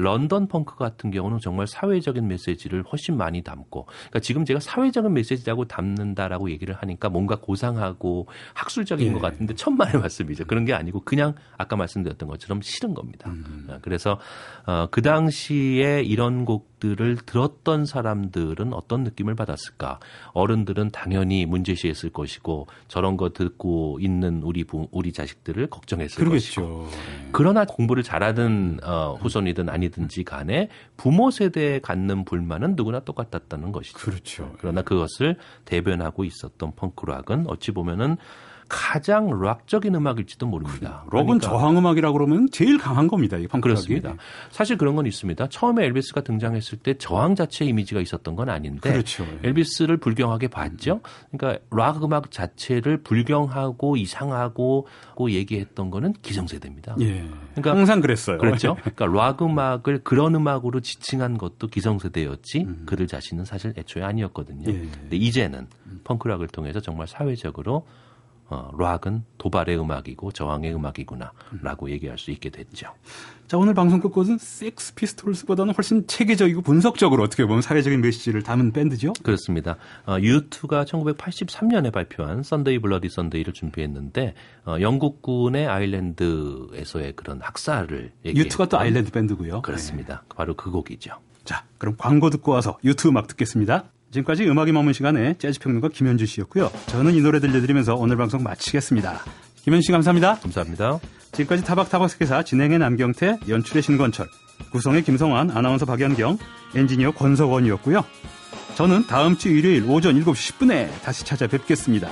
런던 펑크 같은 경우는 정말 사회적인 메시지를 훨씬 많이 담고 그러니까 지금 제가 사회적인 메시지라고 담는다라고 얘기를 하니까 뭔가 고상하고 학술적인 예. 것 같은데 천만의 말씀이죠. 그런 게 아니고 그냥 아까 말씀드렸던 것처럼 싫은 겁니다. 어, 그래서 어, 그 당시에 이런 곡 들을 들었던 사람들은 어떤 느낌을 받았을까? 어른들은 당연히 문제시했을 것이고 저런 거 듣고 있는 우리 부, 우리 자식들을 걱정했을 것이고 그러겠죠. 그러나 공부를 잘하든 어, 후손이든 아니든지 간에 부모 세대에 갖는 불만은 누구나 똑같았다는 것이죠. 그렇죠. 그러나 그것을 대변하고 있었던 펑크락은 어찌 보면은 가장 락적인 음악일지도 모릅니다. 록은 그러니까 저항 음악이라고 그러면 제일 강한 겁니다. 이. 그렇습니다. 사실 그런 건 있습니다. 처음에 엘비스가 등장했을 때 저항 자체 이미지가 있었던 건 아닌데 그렇죠. 엘비스를 불경하게 봤죠. 그러니까 락 음악 자체를 불경하고 이상하고 고 얘기했던 거는 기성세대입니다. 예. 그러니까 항상 그랬어요. 그렇죠. 그러니까 락 음악을 그런 음악으로 지칭한 것도 기성세대였지 그들 자신은 사실 애초에 아니었거든요. 예. 근데 이제는 펑크락을 통해서 정말 사회적으로 어, 락은 도발의 음악이고 저항의 음악이구나라고 얘기할 수 있게 됐죠. 자, 오늘 방송 끝 곡은 섹스 피스톨스보다는 훨씬 체계적이고 분석적으로 어떻게 보면 사회적인 메시지를 담은 밴드죠. 그렇습니다. 어, U2가 1983년에 발표한 Sunday Bloody Sunday를 준비했는데 어, 영국군의 아일랜드에서의 그런 학살을 U2가 또 얘기했던 아일랜드 밴드고요. 그렇습니다. 바로 그 곡이죠. 네. 자, 그럼 광고 듣고 와서 U2 음악 듣겠습니다. 지금까지 음악이 머문 시간에 재즈 평론가 김현주 씨였고요. 저는 이 노래 들려드리면서 오늘 방송 마치겠습니다. 김현주 씨 감사합니다. 감사합니다. 지금까지 타박타박 세계사 진행의 남경태, 연출의 신건철, 구성의 김성환, 아나운서 박연경, 엔지니어 권석원이었고요. 저는 다음 주 일요일 오전 7시 10분에 다시 찾아뵙겠습니다.